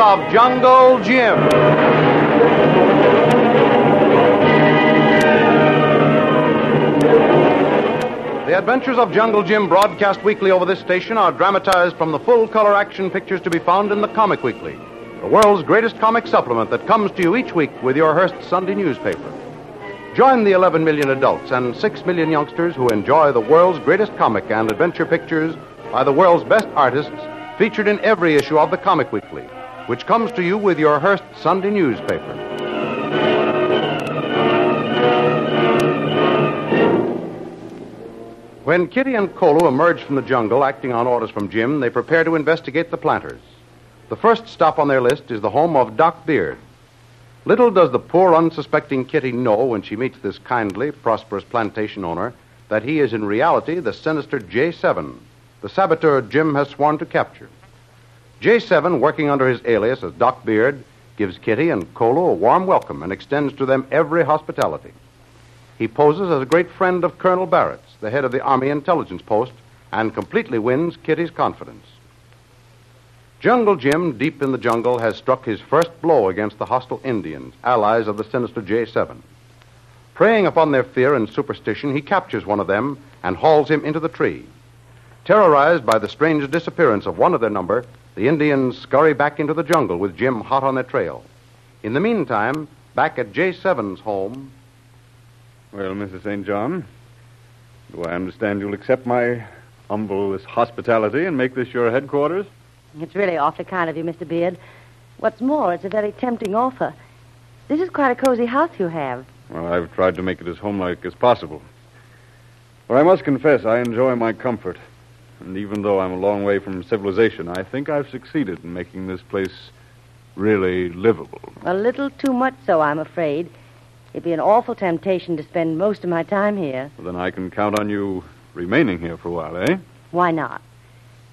of Jungle Jim. The Adventures of Jungle Jim, broadcast weekly over this station, are dramatized from the full color action pictures to be found in the Comic Weekly, the world's greatest comic supplement that comes to you each week with your Hearst Sunday newspaper. Join the 11 million adults and 6 million youngsters who enjoy the world's greatest comic and adventure pictures by the world's best artists featured in every issue of the Comic Weekly, which comes to you with your Hearst Sunday newspaper. When Kitty and Kolu emerge from the jungle acting on orders from Jim, they prepare to investigate the planters. The first stop on their list is the home of Doc Beard. Little does the poor, unsuspecting Kitty know when she meets this kindly, prosperous plantation owner that he is in reality the sinister J7, the saboteur Jim has sworn to capture. J7, working under his alias as Doc Beard, gives Kitty and Kolu a warm welcome and extends to them every hospitality. He poses as a great friend of Colonel Barrett's, the head of the Army Intelligence Post, and completely wins Kitty's confidence. Jungle Jim, deep in the jungle, has struck his first blow against the hostile Indians, allies of the sinister J7. Preying upon their fear and superstition, he captures one of them and hauls him into the tree. Terrorized by the strange disappearance of one of their number, the Indians scurry back into the jungle with Jim hot on their trail. In the meantime, back at J7's home, Well, Mrs. St. John, do I understand you'll accept my humble hospitality and make this your headquarters? It's really awfully kind of you, Mr. Beard. What's more, it's a very tempting offer. This is quite a cozy house you have. Well, I've tried to make it as homelike as possible. But I must confess, I enjoy my comfort. And even though I'm a long way from civilization, I think I've succeeded in making this place really livable. A little too much so, I'm afraid. It'd be an awful temptation to spend most of my time here. Well, then I can count on you remaining here for a while, eh? Why not?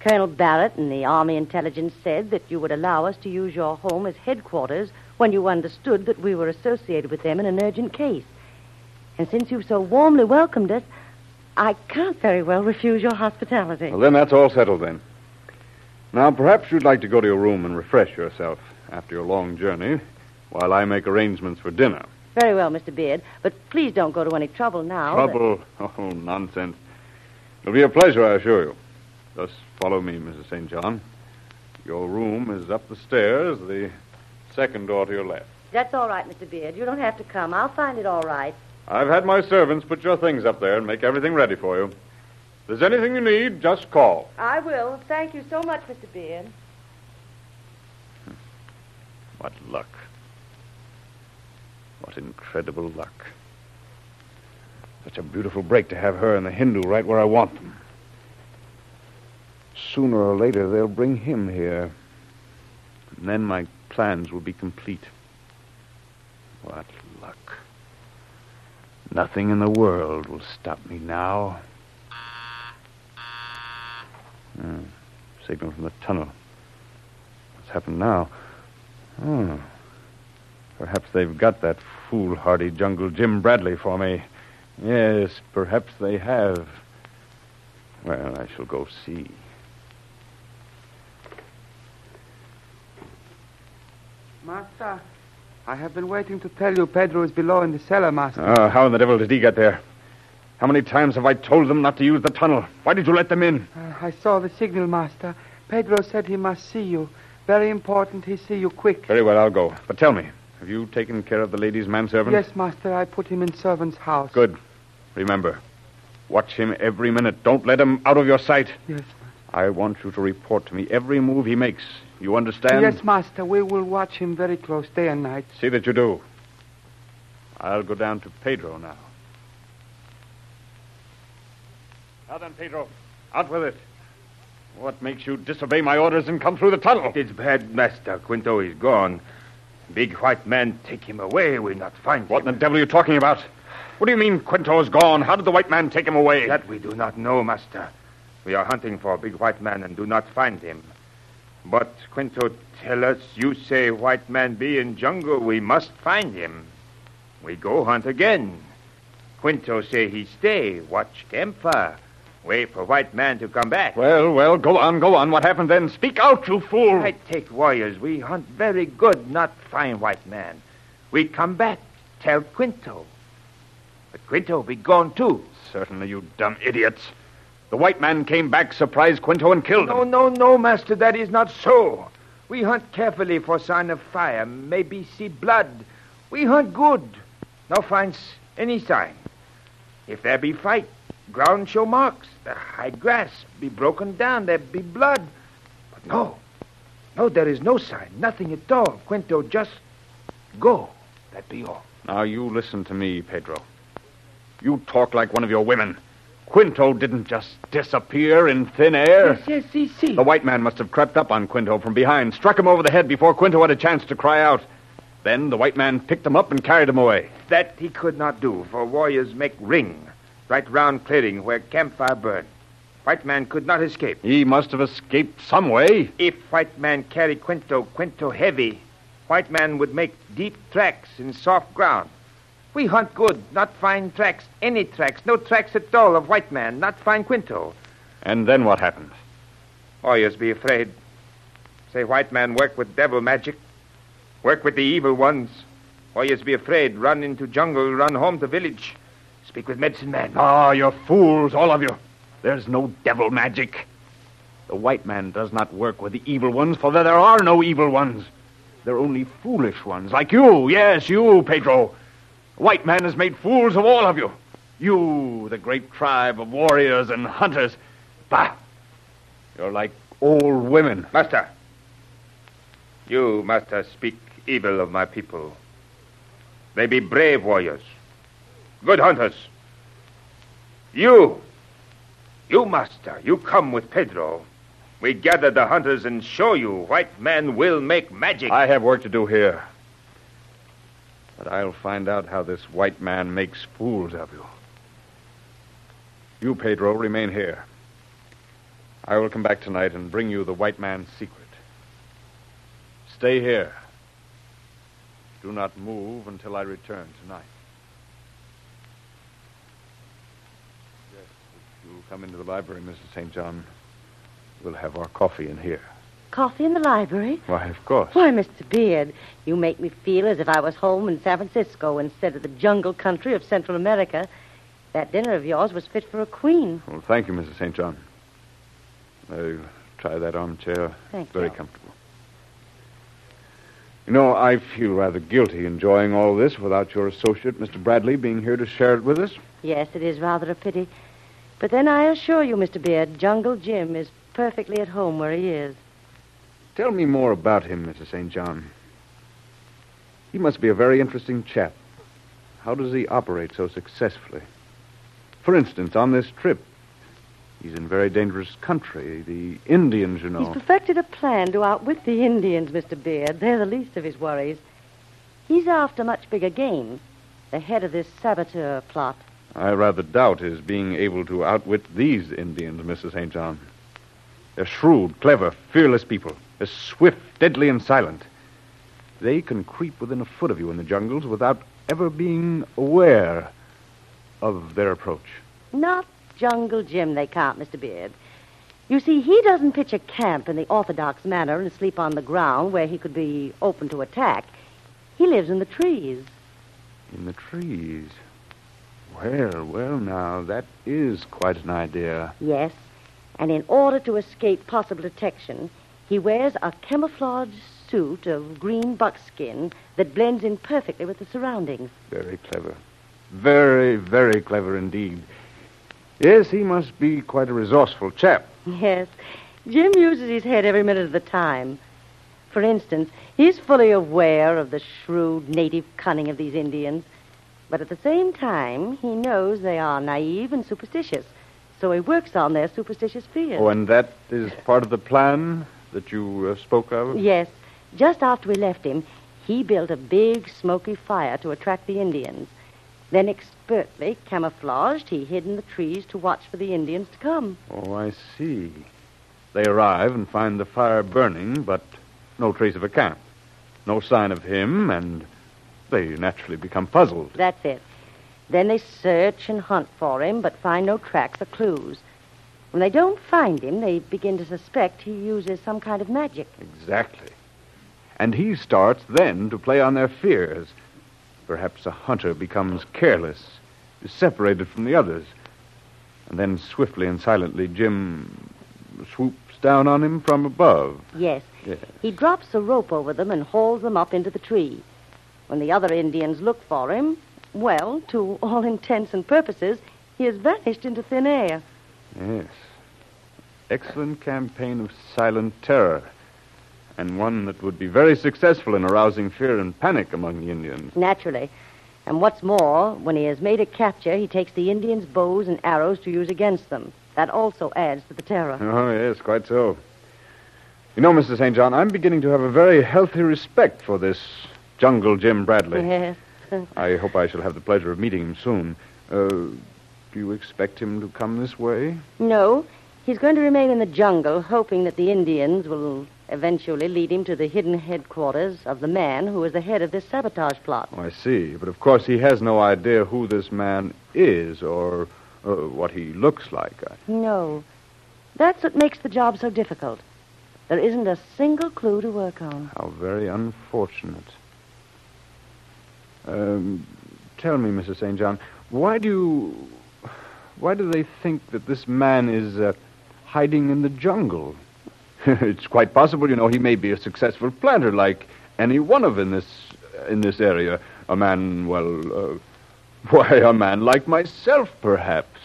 Colonel Barrett and the Army Intelligence said that you would allow us to use your home as headquarters when you understood that we were associated with them in an urgent case. And since you've so warmly welcomed us, I can't very well refuse your hospitality. Well, then that's all settled then. Now, perhaps you'd like to go to your room and refresh yourself after your long journey while I make arrangements for dinner. Very well, Mr. Beard. But please don't go to any trouble now. Trouble? Oh, nonsense. It'll be a pleasure, I assure you. Just follow me, Mrs. St. John. Your room is up the stairs, the second door to your left. That's all right, Mr. Beard. You don't have to come. I'll find it all right. I've had my servants put your things up there and make everything ready for you. If there's anything you need, just call. I will. Thank you so much, Mr. Beard. What luck. What incredible luck. Such a beautiful break to have her and the Hindu right where I want them. Sooner or later, they'll bring him here. And then my plans will be complete. What luck. Nothing in the world will stop me now. Hmm. Signal from the tunnel. What's happened now? Oh. Perhaps they've got that foolhardy jungle Jim Bradley for me. Yes, perhaps they have. Well, I shall go see. Master, I have been waiting to tell you Pedro is below in the cellar, Master. Oh, how in the devil did he get there? How many times have I told them not to use the tunnel? Why did you let them in? Uh, I saw the signal, Master. Pedro said he must see you. Very important he see you quick. Very well, I'll go. But tell me, have you taken care of the lady's manservant? Yes, Master, I put him in servant's house. Good. Remember, watch him every minute. Don't let him out of your sight. Yes, Master. I want you to report to me every move he makes. You understand? Yes, Master, we will watch him very close day and night. See that you do. I'll go down to Pedro now. Now then, Pedro, out with it. What makes you disobey my orders and come through the tunnel? It's bad, Master. Quinto is gone. Big white man take him away. We not find him. What in the devil are you talking about? What do you mean Quinto's gone? How did the white man take him away? That we do not know, Master. We are hunting for a big white man and do not find him. But Quinto tell us you say white man be in jungle, we must find him. We go hunt again. Quinto say he stay, watch campfire. Wait for white man to come back. Well, well, go on, go on. What happened then? Speak out, you fool. I take warriors. We hunt very good, not find white man. We come back, tell Quinto. But Quinto be gone too. Certainly, you dumb idiots. The white man came back, surprised Quinto, and killed him. No, no, no, master. That is not so. We hunt carefully for sign of fire, maybe see blood. We hunt good. No finds any sign. If there be fight, ground show marks. The high grass be broken down. There be blood. But no, no, there is no sign. Nothing at all. Quinto just go. That be all. Now, you listen to me, Pedro. You talk like one of your women. Quinto didn't just disappear in thin air. Yes, yes, see, see. The white man must have crept up on Quinto from behind, struck him over the head before Quinto had a chance to cry out. Then the white man picked him up and carried him away. That he could not do, for warriors make ring right round clearing where campfire burn. White man could not escape. He must have escaped some way. If white man carry Quinto, Quinto heavy, white man would make deep tracks in soft ground. We hunt good, not find tracks, any tracks, no tracks at all of white man, not find Quinto. And then what happened? Warriors be afraid. Say white man work with devil magic, work with the evil ones. Warriors be afraid, run into jungle, run home to village. Speak with medicine man. Ah, you're fools, all of you. There's no devil magic. The white man does not work with the evil ones, for there are no evil ones. They're only foolish ones, like you. Yes, you, Pedro. White man has made fools of all of you. You, the great tribe of warriors and hunters. Bah! You're like old women. Master, you, master, speak evil of my people. They be brave warriors, good hunters. You, you, master, you come with Pedro. We gather the hunters and show you white man will make magic. I have work to do here. But I'll find out how this white man makes fools of you. You, Pedro, remain here. I will come back tonight and bring you the white man's secret. Stay here. Do not move until I return tonight. Yes, if you'll come into the library, Mrs. St. John, we'll have our coffee in here. Coffee in the library? Why, of course. Why, Mr. Beard, you make me feel as if I was home in San Francisco instead of the jungle country of Central America. That dinner of yours was fit for a queen. Well, thank you, Mrs. St. John. Uh, try that armchair. Thank Very you. Very comfortable. You know, I feel rather guilty enjoying all this without your associate, Mr. Bradley, being here to share it with us. Yes, it is rather a pity. But then I assure you, Mr. Beard, Jungle Jim is perfectly at home where he is. Tell me more about him, Mrs. St. John. He must be a very interesting chap. How does he operate so successfully? For instance, on this trip, he's in very dangerous country. The Indians, you know. He's perfected a plan to outwit the Indians, Mr. Beard. They're the least of his worries. He's after much bigger game, the head of this saboteur plot. I rather doubt his being able to outwit these Indians, Mrs. St. John. They're shrewd, clever, fearless people. They're swift, deadly, and silent. They can creep within a foot of you in the jungles without ever being aware of their approach. Not Jungle Jim, they can't, Mr. Beard. You see, he doesn't pitch a camp in the orthodox manner and sleep on the ground where he could be open to attack. He lives in the trees. In the trees. Well, well, now, that is quite an idea. Yes, and in order to escape possible detection, he wears a camouflage suit of green buckskin that blends in perfectly with the surroundings. Very clever. Very, very clever indeed. Yes, he must be quite a resourceful chap. Yes, Jim uses his head every minute of the time. For instance, he's fully aware of the shrewd native cunning of these Indians, but at the same time, he knows they are naive and superstitious, so he works on their superstitious fears. Oh, and that is part of the plan that you uh, spoke of? Yes, just after we left him, he built a big smoky fire to attract the Indians. Then, expertly camouflaged, he hid in the trees to watch for the Indians to come. Oh, I see. They arrive and find the fire burning, but no trace of a camp. No sign of him, and they naturally become puzzled. That's it. Then they search and hunt for him, but find no tracks or clues. When they don't find him, they begin to suspect he uses some kind of magic. Exactly. And he starts then to play on their fears. Perhaps a hunter becomes careless, is separated from the others. And then swiftly and silently, Jim swoops down on him from above. Yes. Yes. He drops a rope over them and hauls them up into the tree. When the other Indians look for him, well, to all intents and purposes, he has vanished into thin air. Yes. Excellent campaign of silent terror. And one that would be very successful in arousing fear and panic among the Indians. Naturally. And what's more, when he has made a capture, he takes the Indians' bows and arrows to use against them. That also adds to the terror. Oh, yes, quite so. You know, Mr. St. John, I'm beginning to have a very healthy respect for this Jungle Jim Bradley. Yes. I hope I shall have the pleasure of meeting him soon. Uh, do you expect him to come this way? No, he's going to remain in the jungle, hoping that the Indians will eventually lead him to the hidden headquarters of the man who is the head of this sabotage plot. Oh, I see. But of course, he has no idea who this man is or uh, what he looks like. I... No. That's what makes the job so difficult. There isn't a single clue to work on. How very unfortunate. Um, tell me, Mrs. St. John, why do you. Why do they think that this man is uh, hiding in the jungle? it's quite possible, you know, he may be a successful planter like any one of in this in this area. A man, well, uh, why, a man like myself, perhaps.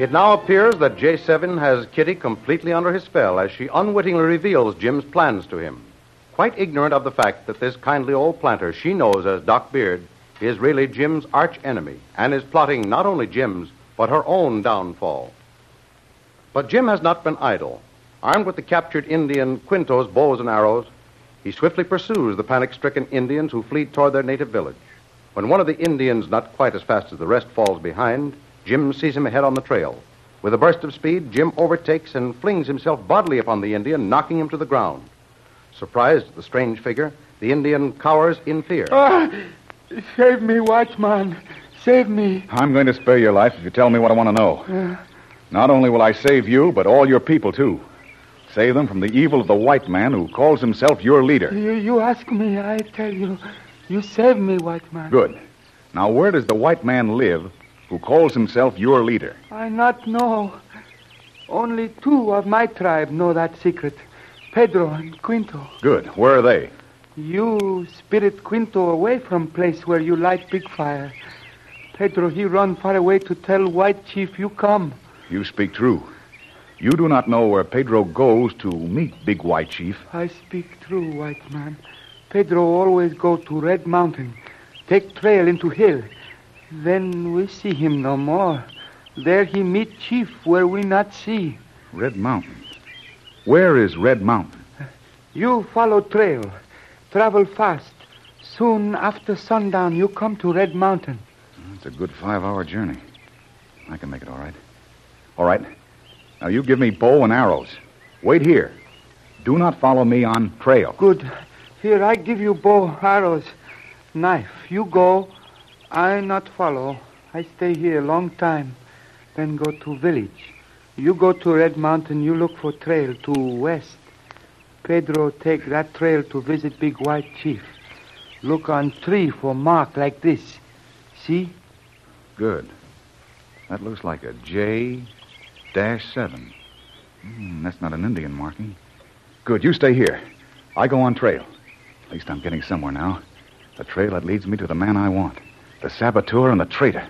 It now appears that J7 has Kitty completely under his spell as she unwittingly reveals Jim's plans to him. Quite ignorant of the fact that this kindly old planter she knows as Doc Beard is really Jim's arch enemy and is plotting not only Jim's, but her own downfall. But Jim has not been idle. Armed with the captured Indian Quinto's bows and arrows, he swiftly pursues the panic stricken Indians who flee toward their native village. When one of the Indians, not quite as fast as the rest, falls behind, Jim sees him ahead on the trail. With a burst of speed, Jim overtakes and flings himself bodily upon the Indian, knocking him to the ground. Surprised at the strange figure, the Indian cowers in fear. Ah, save me, watchman. Save me. I'm going to spare your life if you tell me what I want to know. Not only will I save you, but all your people, too. Save them from the evil of the white man who calls himself your leader. You, you ask me, I tell you. You save me, white man. Good. Now, where does the white man live who calls himself your leader? I not know. Only two of my tribe know that secret. Pedro and Quinto. Good. Where are they? You spirit Quinto away from place where you light big fire. Pedro, he run far away to tell white chief you come. You speak true. You do not know where Pedro goes to meet Big White Chief. I speak true, white man. Pedro always go to Red Mountain, take trail into hill. Then we see him no more. There he meet chief where we not see. Red Mountain. Where is Red Mountain? You follow trail, travel fast. Soon after sundown, you come to Red Mountain. It's a good five hour journey. I can make it all right. All right. Now you give me bow and arrows. Wait here. Do not follow me on trail. Good. Here, I give you bow, arrows, knife. You go. I not follow. I stay here a long time. Then go to village. You go to Red Mountain. You look for trail to west. Pedro take that trail to visit Big White Chief. Look on tree for mark like this. See? Good. That looks like a J dash seven. Hmm, that's not an Indian marking. Good. You stay here. I go on trail. At least I'm getting somewhere now. The trail that leads me to the man I want. The saboteur and the traitor.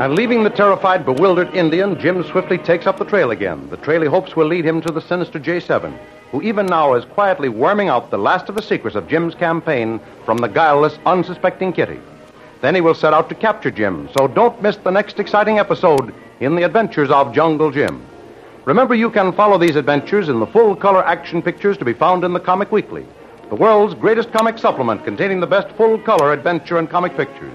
And leaving the terrified, bewildered Indian, Jim swiftly takes up the trail again. The trail he hopes will lead him to the sinister J7, who even now is quietly worming out the last of the secrets of Jim's campaign from the guileless, unsuspecting Kitty. Then he will set out to capture Jim, so don't miss the next exciting episode in the adventures of Jungle Jim. Remember, you can follow these adventures in the full color action pictures to be found in the Comic Weekly, the world's greatest comic supplement containing the best full color adventure and comic pictures.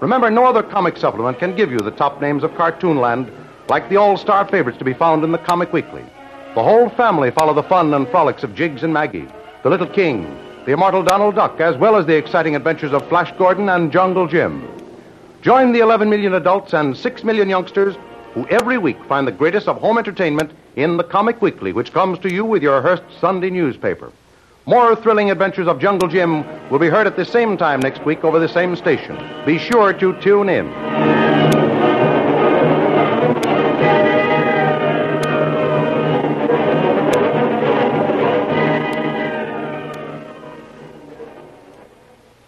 Remember, no other comic supplement can give you the top names of Cartoonland like the all star favorites to be found in the Comic Weekly. The whole family follow the fun and frolics of Jiggs and Maggie, the Little King, the immortal Donald Duck, as well as the exciting adventures of Flash Gordon and Jungle Jim. Join the 11 million adults and 6 million youngsters who every week find the greatest of home entertainment in the Comic Weekly, which comes to you with your Hearst Sunday newspaper. More thrilling adventures of Jungle Jim will be heard at the same time next week over the same station. Be sure to tune in.